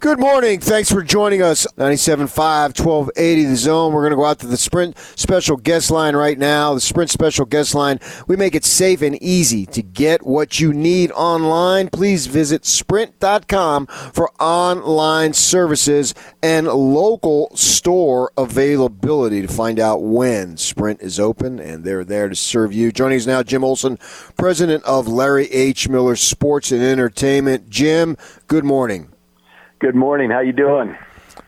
Good morning. Thanks for joining us. 97.5, 1280 The Zone. We're going to go out to the Sprint special guest line right now. The Sprint special guest line. We make it safe and easy to get what you need online. Please visit sprint.com for online services and local store availability to find out when Sprint is open and they're there to serve you. Joining us now, Jim Olson, president of Larry H. Miller Sports and Entertainment. Jim, good morning. Good morning. How you doing?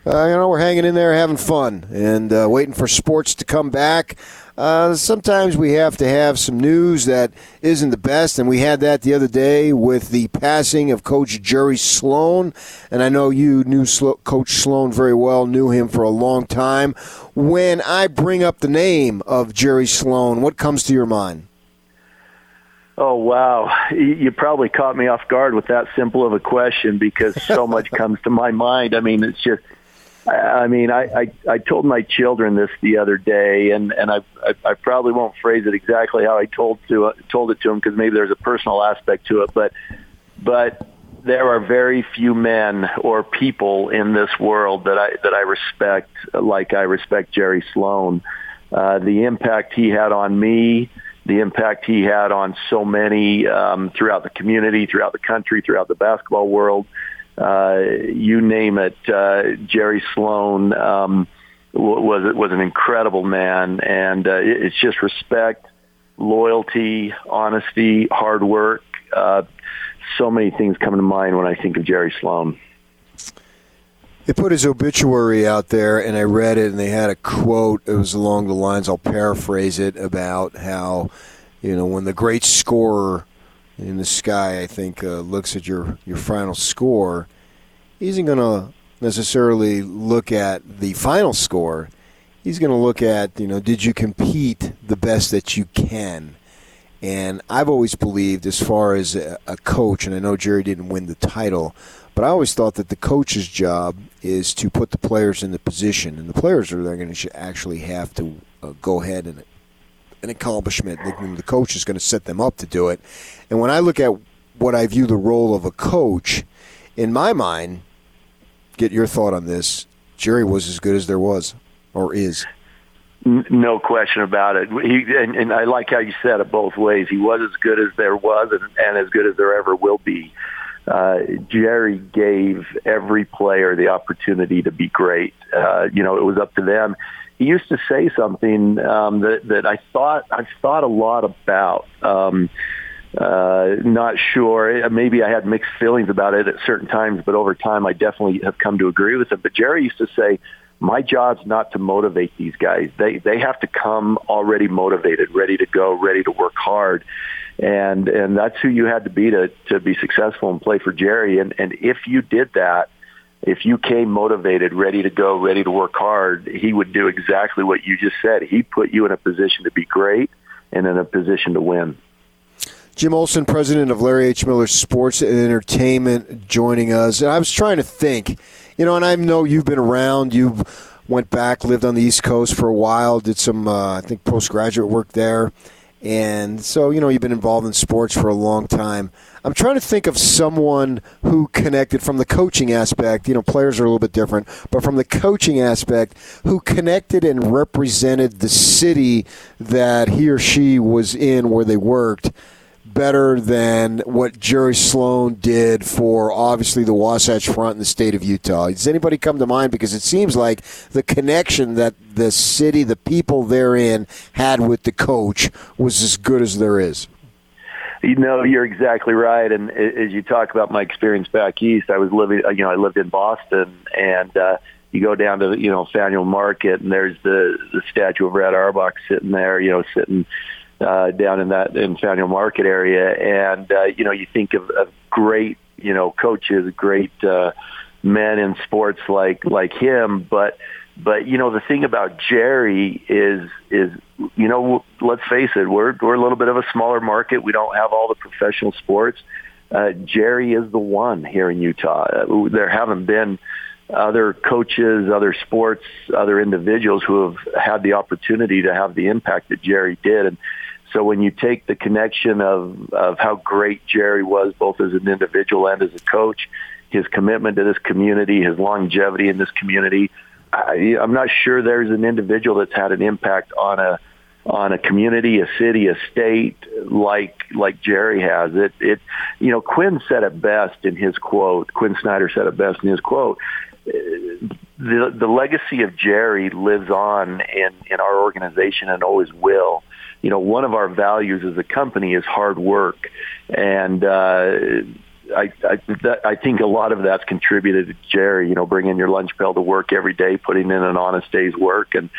Uh, you know, we're hanging in there, having fun, and uh, waiting for sports to come back. Uh, sometimes we have to have some news that isn't the best, and we had that the other day with the passing of Coach Jerry Sloan. And I know you knew Coach Sloan very well, knew him for a long time. When I bring up the name of Jerry Sloan, what comes to your mind? Oh wow! You probably caught me off guard with that simple of a question because so much comes to my mind. I mean, it's just. I mean, I, I I told my children this the other day, and and I I, I probably won't phrase it exactly how I told to uh, told it to them because maybe there's a personal aspect to it, but but there are very few men or people in this world that I that I respect like I respect Jerry Sloan. Uh, the impact he had on me, the impact he had on so many um, throughout the community, throughout the country, throughout the basketball world. Uh, you name it. Uh, Jerry Sloan um, was was an incredible man, and uh, it's just respect, loyalty, honesty, hard work. Uh, so many things come to mind when I think of Jerry Sloan. They put his obituary out there, and I read it, and they had a quote. It was along the lines, I'll paraphrase it, about how, you know, when the great scorer in the sky, I think, uh, looks at your, your final score, he isn't going to necessarily look at the final score. He's going to look at, you know, did you compete the best that you can? And I've always believed, as far as a, a coach, and I know Jerry didn't win the title, but I always thought that the coach's job is to put the players in the position, and the players are going to actually have to uh, go ahead and an accomplishment. The coach is going to set them up to do it. And when I look at what I view the role of a coach, in my mind, get your thought on this. Jerry was as good as there was, or is. No question about it. He and, and I like how you said it both ways. He was as good as there was, and, and as good as there ever will be uh, Jerry gave every player the opportunity to be great. Uh, you know, it was up to them. He used to say something um, that that I thought I've thought a lot about. Um, uh, not sure. Maybe I had mixed feelings about it at certain times, but over time, I definitely have come to agree with him. But Jerry used to say, "My job's not to motivate these guys. They they have to come already motivated, ready to go, ready to work hard." And and that's who you had to be to to be successful and play for Jerry. And and if you did that, if you came motivated, ready to go, ready to work hard, he would do exactly what you just said. He put you in a position to be great and in a position to win. Jim Olson, president of Larry H. Miller Sports and Entertainment, joining us. And I was trying to think, you know, and I know you've been around. You went back, lived on the East Coast for a while, did some, uh, I think, postgraduate work there. And so, you know, you've been involved in sports for a long time. I'm trying to think of someone who connected from the coaching aspect. You know, players are a little bit different, but from the coaching aspect, who connected and represented the city that he or she was in where they worked better than what Jerry Sloan did for obviously the Wasatch Front in the state of Utah? Does anybody come to mind? Because it seems like the connection that the city, the people therein had with the coach was as good as there is. You know, you're exactly right. And as you talk about my experience back east, I was living, you know, I lived in Boston and, uh, you go down to you know Faneuil Market and there's the the statue of Red Auerbach sitting there, you know, sitting uh, down in that in Faneuil Market area, and uh, you know you think of, of great you know coaches, great uh, men in sports like like him, but but you know the thing about Jerry is is you know let's face it, we're we're a little bit of a smaller market. We don't have all the professional sports. Uh, Jerry is the one here in Utah. Uh, there haven't been other coaches, other sports, other individuals who have had the opportunity to have the impact that Jerry did. And so when you take the connection of, of how great Jerry was, both as an individual and as a coach, his commitment to this community, his longevity in this community. I, I'm not sure there's an individual that's had an impact on a on a community, a city, a state like like Jerry has. It it you know Quin said it best in his quote. Quin Snyder said it best in his quote. The the legacy of Jerry lives on in in our organization and always will. You know, one of our values as a company is hard work, and uh, I I, that, I think a lot of that's contributed to Jerry. You know, bringing your lunch pail to work every day, putting in an honest day's work, and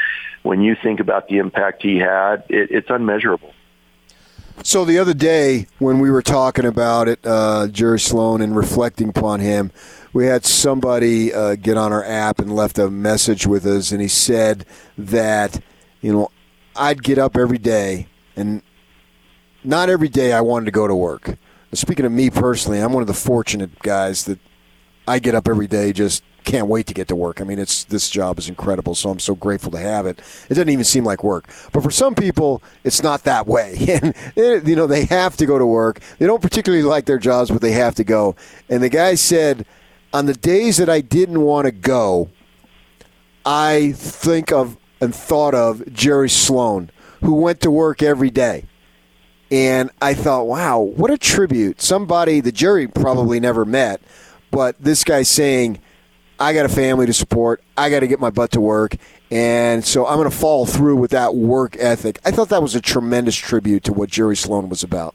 when you think about the impact he had, it, it's unmeasurable. So the other day when we were talking about it, uh, Jerry Sloan, and reflecting upon him, we had somebody uh, get on our app and left a message with us, and he said that you know I'd get up every day, and not every day I wanted to go to work. Speaking of me personally, I'm one of the fortunate guys that I get up every day just can't wait to get to work. I mean, it's this job is incredible, so I'm so grateful to have it. It doesn't even seem like work, but for some people, it's not that way. And eh, you know, they have to go to work. They don't particularly like their jobs, but they have to go. And the guy said, on the days that I didn't want to go, I think of and thought of Jerry Sloan, who went to work every day. And I thought, wow, what a tribute. Somebody the Jerry probably never met, but this guy saying, I got a family to support. I got to get my butt to work. And so I'm going to follow through with that work ethic. I thought that was a tremendous tribute to what Jerry Sloan was about.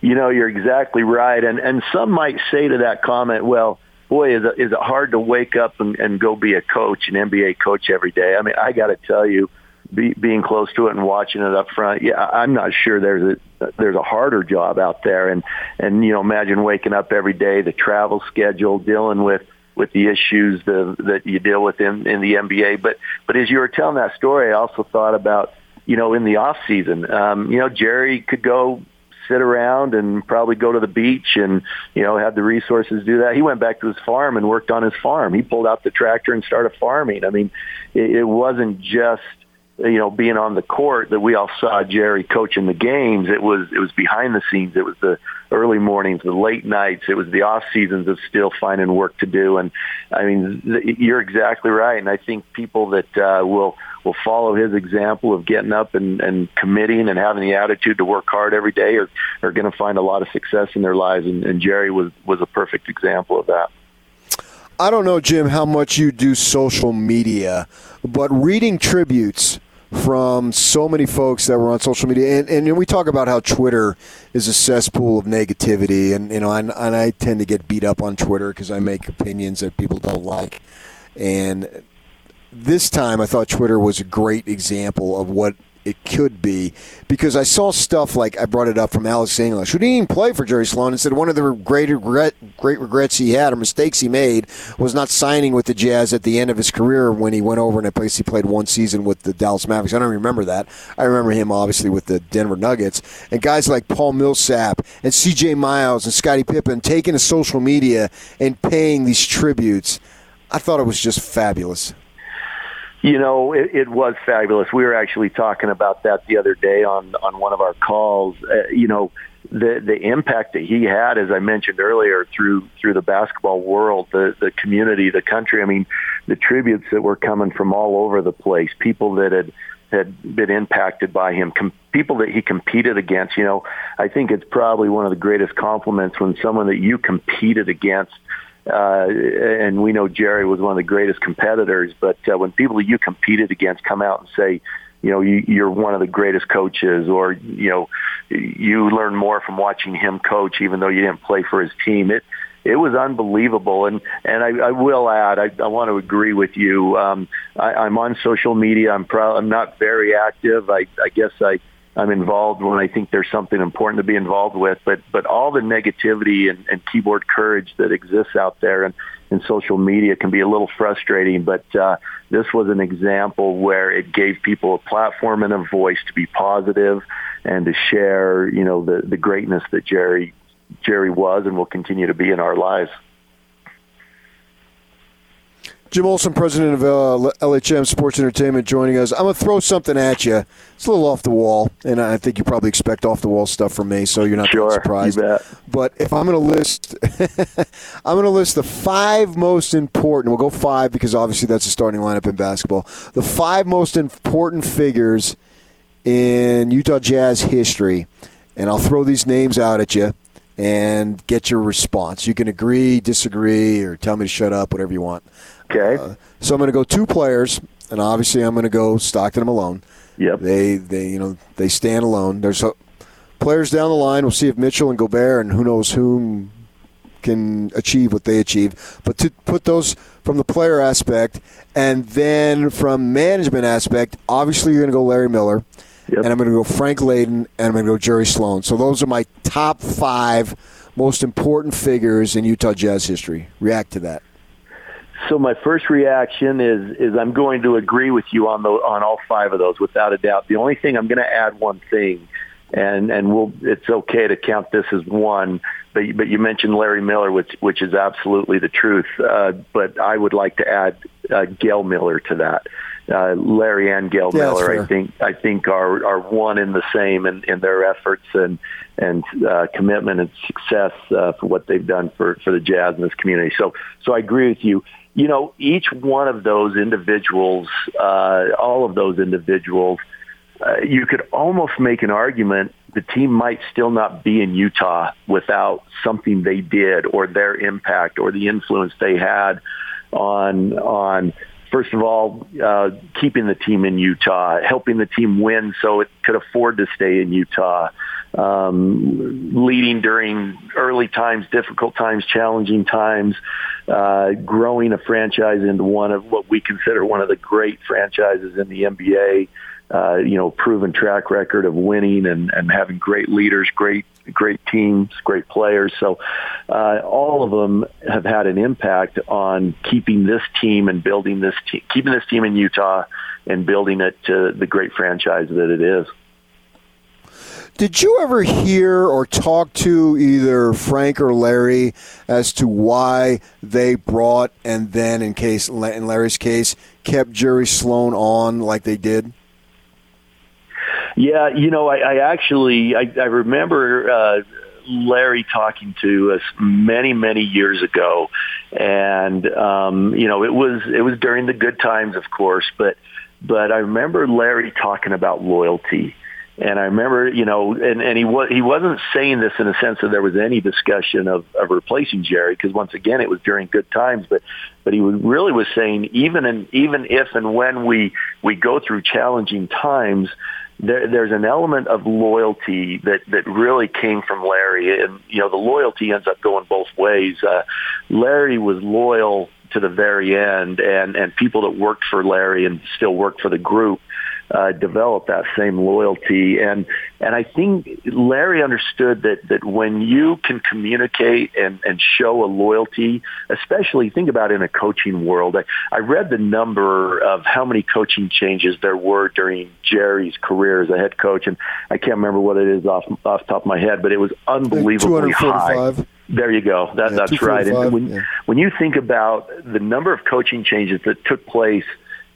You know, you're exactly right. And, and some might say to that comment, well, boy, is it, is it hard to wake up and, and go be a coach, an NBA coach every day? I mean, I got to tell you, be, being close to it and watching it up front, yeah, I'm not sure there's a there's a harder job out there. And and you know, imagine waking up every day, the travel schedule, dealing with with the issues the, that you deal with in, in the NBA. But but as you were telling that story, I also thought about you know in the off season, um, you know Jerry could go sit around and probably go to the beach and you know have the resources to do that. He went back to his farm and worked on his farm. He pulled out the tractor and started farming. I mean, it, it wasn't just you know, being on the court that we all saw Jerry coaching the games. It was it was behind the scenes. It was the early mornings, the late nights. It was the off seasons of still finding work to do. And I mean, you're exactly right. And I think people that uh, will will follow his example of getting up and, and committing and having the attitude to work hard every day are are going to find a lot of success in their lives. And, and Jerry was was a perfect example of that. I don't know, Jim, how much you do social media, but reading tributes from so many folks that were on social media, and, and we talk about how Twitter is a cesspool of negativity, and you know, and, and I tend to get beat up on Twitter because I make opinions that people don't like, and this time I thought Twitter was a great example of what it could be because I saw stuff like I brought it up from Alex English, who didn't even play for Jerry Sloan, and said one of the great regret, great regrets he had or mistakes he made was not signing with the Jazz at the end of his career when he went over and I place he played one season with the Dallas Mavericks. I don't remember that. I remember him obviously with the Denver Nuggets and guys like Paul Millsap and C.J. Miles and Scottie Pippen taking to social media and paying these tributes. I thought it was just fabulous. You know, it, it was fabulous. We were actually talking about that the other day on on one of our calls. Uh, you know, the the impact that he had, as I mentioned earlier, through through the basketball world, the the community, the country. I mean, the tributes that were coming from all over the place, people that had had been impacted by him, com- people that he competed against. You know, I think it's probably one of the greatest compliments when someone that you competed against uh, and we know Jerry was one of the greatest competitors. But uh, when people you competed against come out and say, you know, you, you're one of the greatest coaches, or you know, you learn more from watching him coach, even though you didn't play for his team. It it was unbelievable. And and I, I will add, I, I want to agree with you. Um, I, I'm on social media. I'm proud. I'm not very active. I, I guess I I'm involved when I think there's something important to be involved with. But but all the negativity and, and keyboard courage that exists out there and in social media can be a little frustrating. But uh, this was an example where it gave people a platform and a voice to be positive and to share, you know, the the greatness that Jerry Jerry was and will continue to be in our lives. Jim Olson, president of uh, LHM Sports Entertainment, joining us. I'm going to throw something at you. It's a little off the wall, and I think you probably expect off the wall stuff from me, so you're not sure, surprised. But if I'm going to list, I'm going to list the five most important. We'll go five because obviously that's the starting lineup in basketball. The five most important figures in Utah Jazz history, and I'll throw these names out at you and get your response. You can agree, disagree, or tell me to shut up, whatever you want. Okay. Uh, so I'm going to go two players, and obviously I'm going to go Stockton and Malone. Yep. They they you know they stand alone. There's a, players down the line. We'll see if Mitchell and Gobert and who knows whom can achieve what they achieve. But to put those from the player aspect, and then from management aspect, obviously you're going to go Larry Miller. Yep. And I'm going to go Frank Layden, and I'm going to go Jerry Sloan. So those are my top five most important figures in Utah Jazz history. React to that. So my first reaction is is I'm going to agree with you on the on all five of those without a doubt. The only thing I'm going to add one thing, and and we'll it's okay to count this as one. But but you mentioned Larry Miller, which which is absolutely the truth. Uh, but I would like to add uh, Gail Miller to that uh, Larry and Gail yeah, Miller, I think, I think are are one in the same in, in their efforts and and uh, commitment and success uh, for what they've done for for the Jazz in this community. So so I agree with you. You know, each one of those individuals, uh, all of those individuals, uh, you could almost make an argument the team might still not be in Utah without something they did or their impact or the influence they had on on first of all, uh, keeping the team in Utah, helping the team win so it could afford to stay in Utah, um, leading during early times, difficult times, challenging times, uh, growing a franchise into one of what we consider one of the great franchises in the NBA uh, you know, proven track record of winning and, and having great leaders, great great teams, great players. So uh, all of them have had an impact on keeping this team and building this team, keeping this team in Utah and building it to the great franchise that it is. Did you ever hear or talk to either Frank or Larry as to why they brought and then, in case in Larry's case, kept Jerry Sloan on like they did? Yeah, you know, I, I actually I, I remember uh, Larry talking to us many many years ago, and um, you know it was it was during the good times, of course, but but I remember Larry talking about loyalty. And I remember, you know, and, and he was he wasn't saying this in a sense that there was any discussion of, of replacing Jerry, because once again it was during good times. But but he was, really was saying even and even if and when we we go through challenging times, there, there's an element of loyalty that that really came from Larry, and you know the loyalty ends up going both ways. Uh, Larry was loyal to the very end, and and people that worked for Larry and still work for the group uh, develop that same loyalty. And and I think Larry understood that that when you can communicate and and show a loyalty, especially think about in a coaching world. I, I read the number of how many coaching changes there were during Jerry's career as a head coach, and I can't remember what it is off off the top of my head, but it was unbelievably high. There you go. That, yeah, that's right. And when, yeah. when you think about the number of coaching changes that took place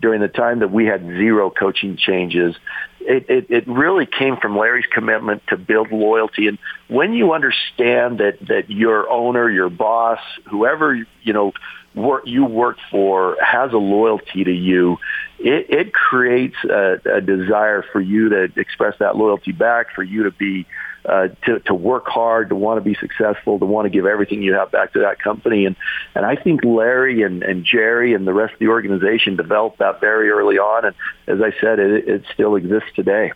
during the time that we had zero coaching changes. It, it, it really came from Larry's commitment to build loyalty. And when you understand that, that your owner, your boss, whoever, you know, work, you work for has a loyalty to you, it, it creates a, a desire for you to express that loyalty back, for you to be uh, to, to work hard, to want to be successful, to want to give everything you have back to that company. And, and I think Larry and, and Jerry and the rest of the organization developed that very early on. And as I said, it, it still exists today.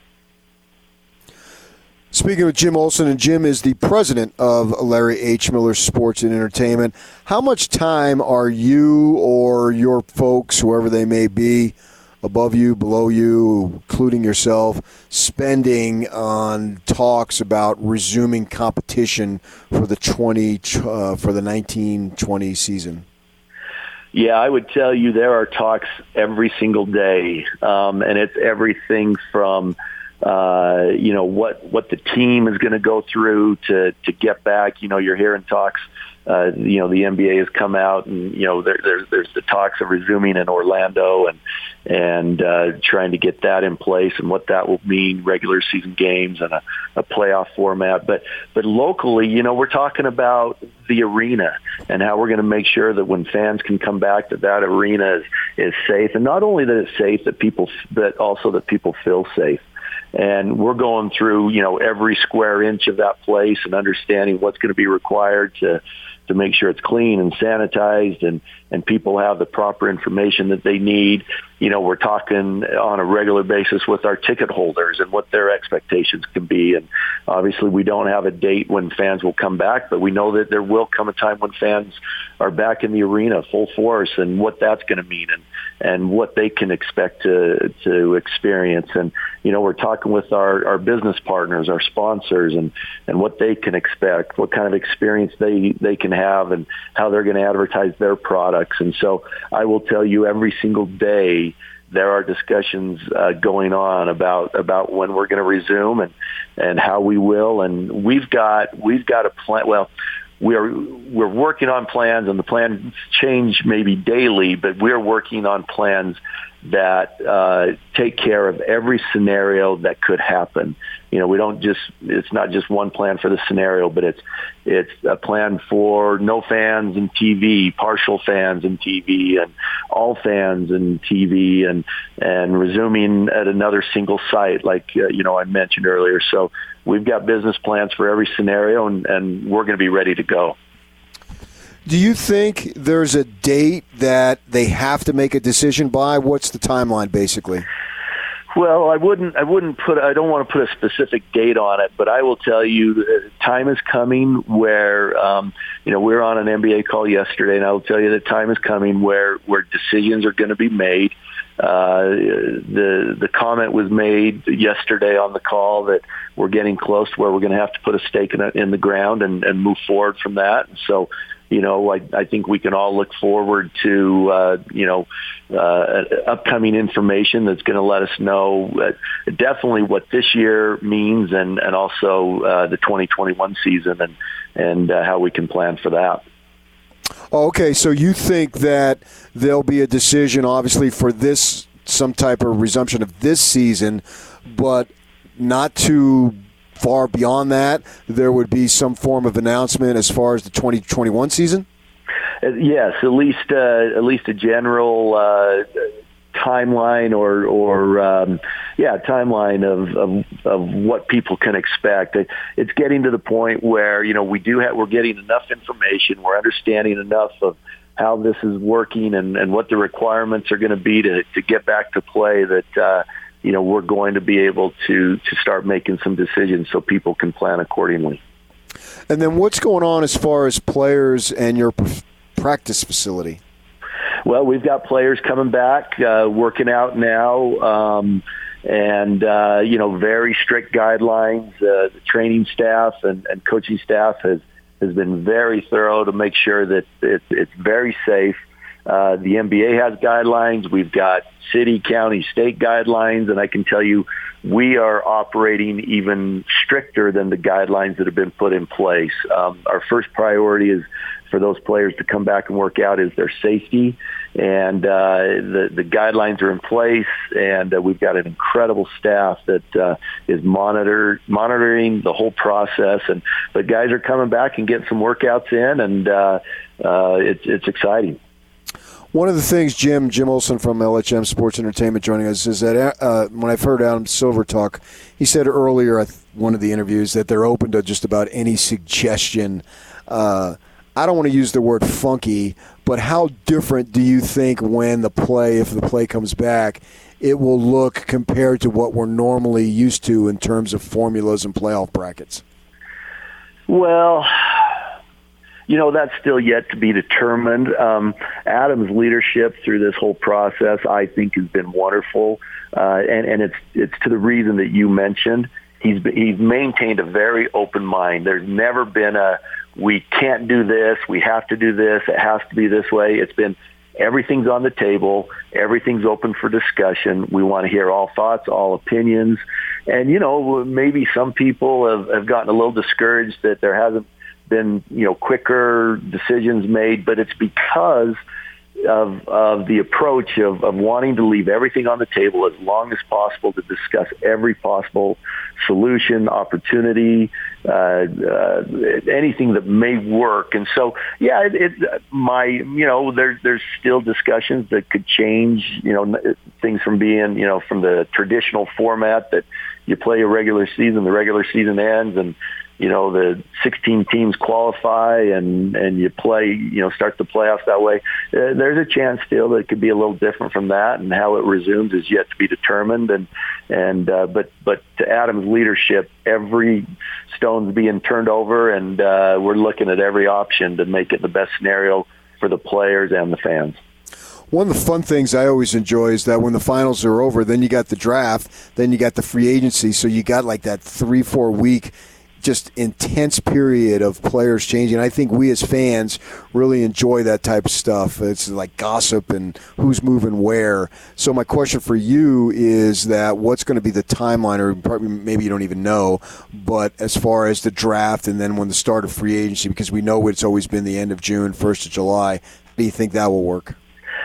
Speaking with Jim Olson, and Jim is the president of Larry H. Miller Sports and Entertainment. How much time are you or your folks, whoever they may be, above you, below you, including yourself, spending on talks about resuming competition for the twenty uh, for the nineteen twenty season? Yeah, I would tell you there are talks every single day, um, and it's everything from uh, you know what what the team is going to go through to to get back. You know, you're hearing talks uh, you know the NBA has come out and you know there, there, there's the talks of resuming in Orlando and and uh, trying to get that in place and what that will mean regular season games and a, a playoff format. But but locally, you know, we're talking about the arena and how we're going to make sure that when fans can come back, that that arena is, is safe, and not only that it's safe, that people, but also that people feel safe and we're going through you know every square inch of that place and understanding what's going to be required to to make sure it's clean and sanitized and and people have the proper information that they need. You know, we're talking on a regular basis with our ticket holders and what their expectations can be. And obviously, we don't have a date when fans will come back, but we know that there will come a time when fans are back in the arena full force and what that's going to mean and and what they can expect to to experience. And you know, we're talking with our our business partners, our sponsors, and and what they can expect, what kind of experience they they can have, and how they're going to advertise their products. And so, I will tell you, every single day there are discussions uh, going on about about when we're going to resume and and how we will and we've got we've got a plan well we're we're working on plans, and the plans change maybe daily, but we're working on plans that uh, take care of every scenario that could happen. You know, we don't just it's not just one plan for the scenario, but it's it's a plan for no fans and TV, partial fans and TV, and all fans and TV, and and resuming at another single site, like uh, you know I mentioned earlier. So we've got business plans for every scenario, and, and we're going to be ready to go. Do you think there's a date that they have to make a decision by? What's the timeline, basically? Well, I wouldn't. I wouldn't put. I don't want to put a specific date on it, but I will tell you, time is coming where um, you know we are on an NBA call yesterday, and I will tell you that time is coming where where decisions are going to be made. Uh, the the comment was made yesterday on the call that we're getting close to where we're going to have to put a stake in, in the ground and, and move forward from that. And So, you know, I, I think we can all look forward to, uh, you know, uh, upcoming information that's going to let us know uh, definitely what this year means and, and also uh, the 2021 season and, and uh, how we can plan for that. Okay, so you think that there'll be a decision, obviously, for this some type of resumption of this season, but not too far beyond that. There would be some form of announcement as far as the 2021 season. Uh, yes, at least uh, at least a general uh, timeline or or um, yeah timeline of, of of what people can expect. It's getting to the point where you know we do have we're getting enough information, we're understanding enough of how this is working and, and what the requirements are going to be to to get back to play that. Uh, you know, we're going to be able to to start making some decisions so people can plan accordingly. And then what's going on as far as players and your practice facility? Well, we've got players coming back, uh, working out now. Um, and uh, you know, very strict guidelines. Uh, the training staff and, and coaching staff has has been very thorough to make sure that it, it's very safe. Uh, the NBA has guidelines. We've got city, county, state guidelines, and I can tell you we are operating even stricter than the guidelines that have been put in place. Um, our first priority is for those players to come back and work out is their safety. And uh, the the guidelines are in place, and uh, we've got an incredible staff that uh, is monitor monitoring the whole process. And but guys are coming back and getting some workouts in, and uh, uh, it's it's exciting. One of the things, Jim Jim Olson from LHM Sports Entertainment joining us is that uh, when I've heard Adam Silver talk, he said earlier at one of the interviews that they're open to just about any suggestion. Uh, I don't want to use the word funky, but how different do you think when the play, if the play comes back, it will look compared to what we're normally used to in terms of formulas and playoff brackets? Well, you know that's still yet to be determined. Um, Adam's leadership through this whole process, I think, has been wonderful, uh, and and it's it's to the reason that you mentioned. He's he's maintained a very open mind. There's never been a we can't do this, we have to do this, it has to be this way. It's been everything's on the table, everything's open for discussion. We want to hear all thoughts, all opinions. And, you know, maybe some people have, have gotten a little discouraged that there hasn't been you know quicker decisions made, but it's because of of the approach of, of wanting to leave everything on the table as long as possible to discuss every possible solution, opportunity, uh, uh, anything that may work. And so, yeah, it, it my you know there's there's still discussions that could change. You know, things from being you know from the traditional format that you play a regular season, the regular season ends, and you know the 16 teams qualify and and you play you know start the playoffs that way uh, there's a chance still that it could be a little different from that and how it resumes is yet to be determined and and uh, but but to Adam's leadership every stone's being turned over and uh, we're looking at every option to make it the best scenario for the players and the fans one of the fun things I always enjoy is that when the finals are over, then you got the draft, then you got the free agency. So you got like that three, four week just intense period of players changing. I think we as fans really enjoy that type of stuff. It's like gossip and who's moving where. So my question for you is that what's going to be the timeline, or probably maybe you don't even know, but as far as the draft and then when the start of free agency, because we know it's always been the end of June, first of July. Do you think that will work?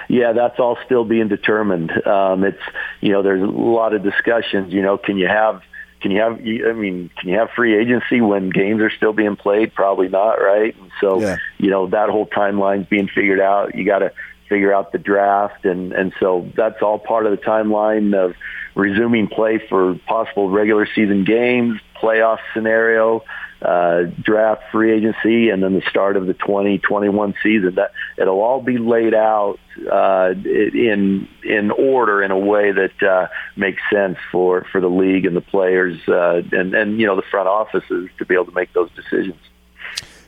Yeah, that's all still being determined. Um, it's you know there's a lot of discussions. You know, can you have can you have? I mean, can you have free agency when games are still being played? Probably not, right? And so, yeah. you know, that whole timeline's being figured out. You got to figure out the draft, and and so that's all part of the timeline of resuming play for possible regular season games, playoff scenario uh, draft, free agency, and then the start of the 2021 season. That it'll all be laid out uh, in in order in a way that uh, makes sense for for the league and the players uh, and and you know the front offices to be able to make those decisions.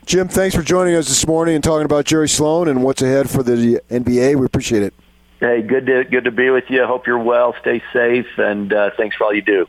Jim, thanks for joining us this morning and talking about Jerry Sloan and what's ahead for the NBA. We appreciate it. Hey, good to good to be with you. Hope you're well. Stay safe, and uh, thanks for all you do.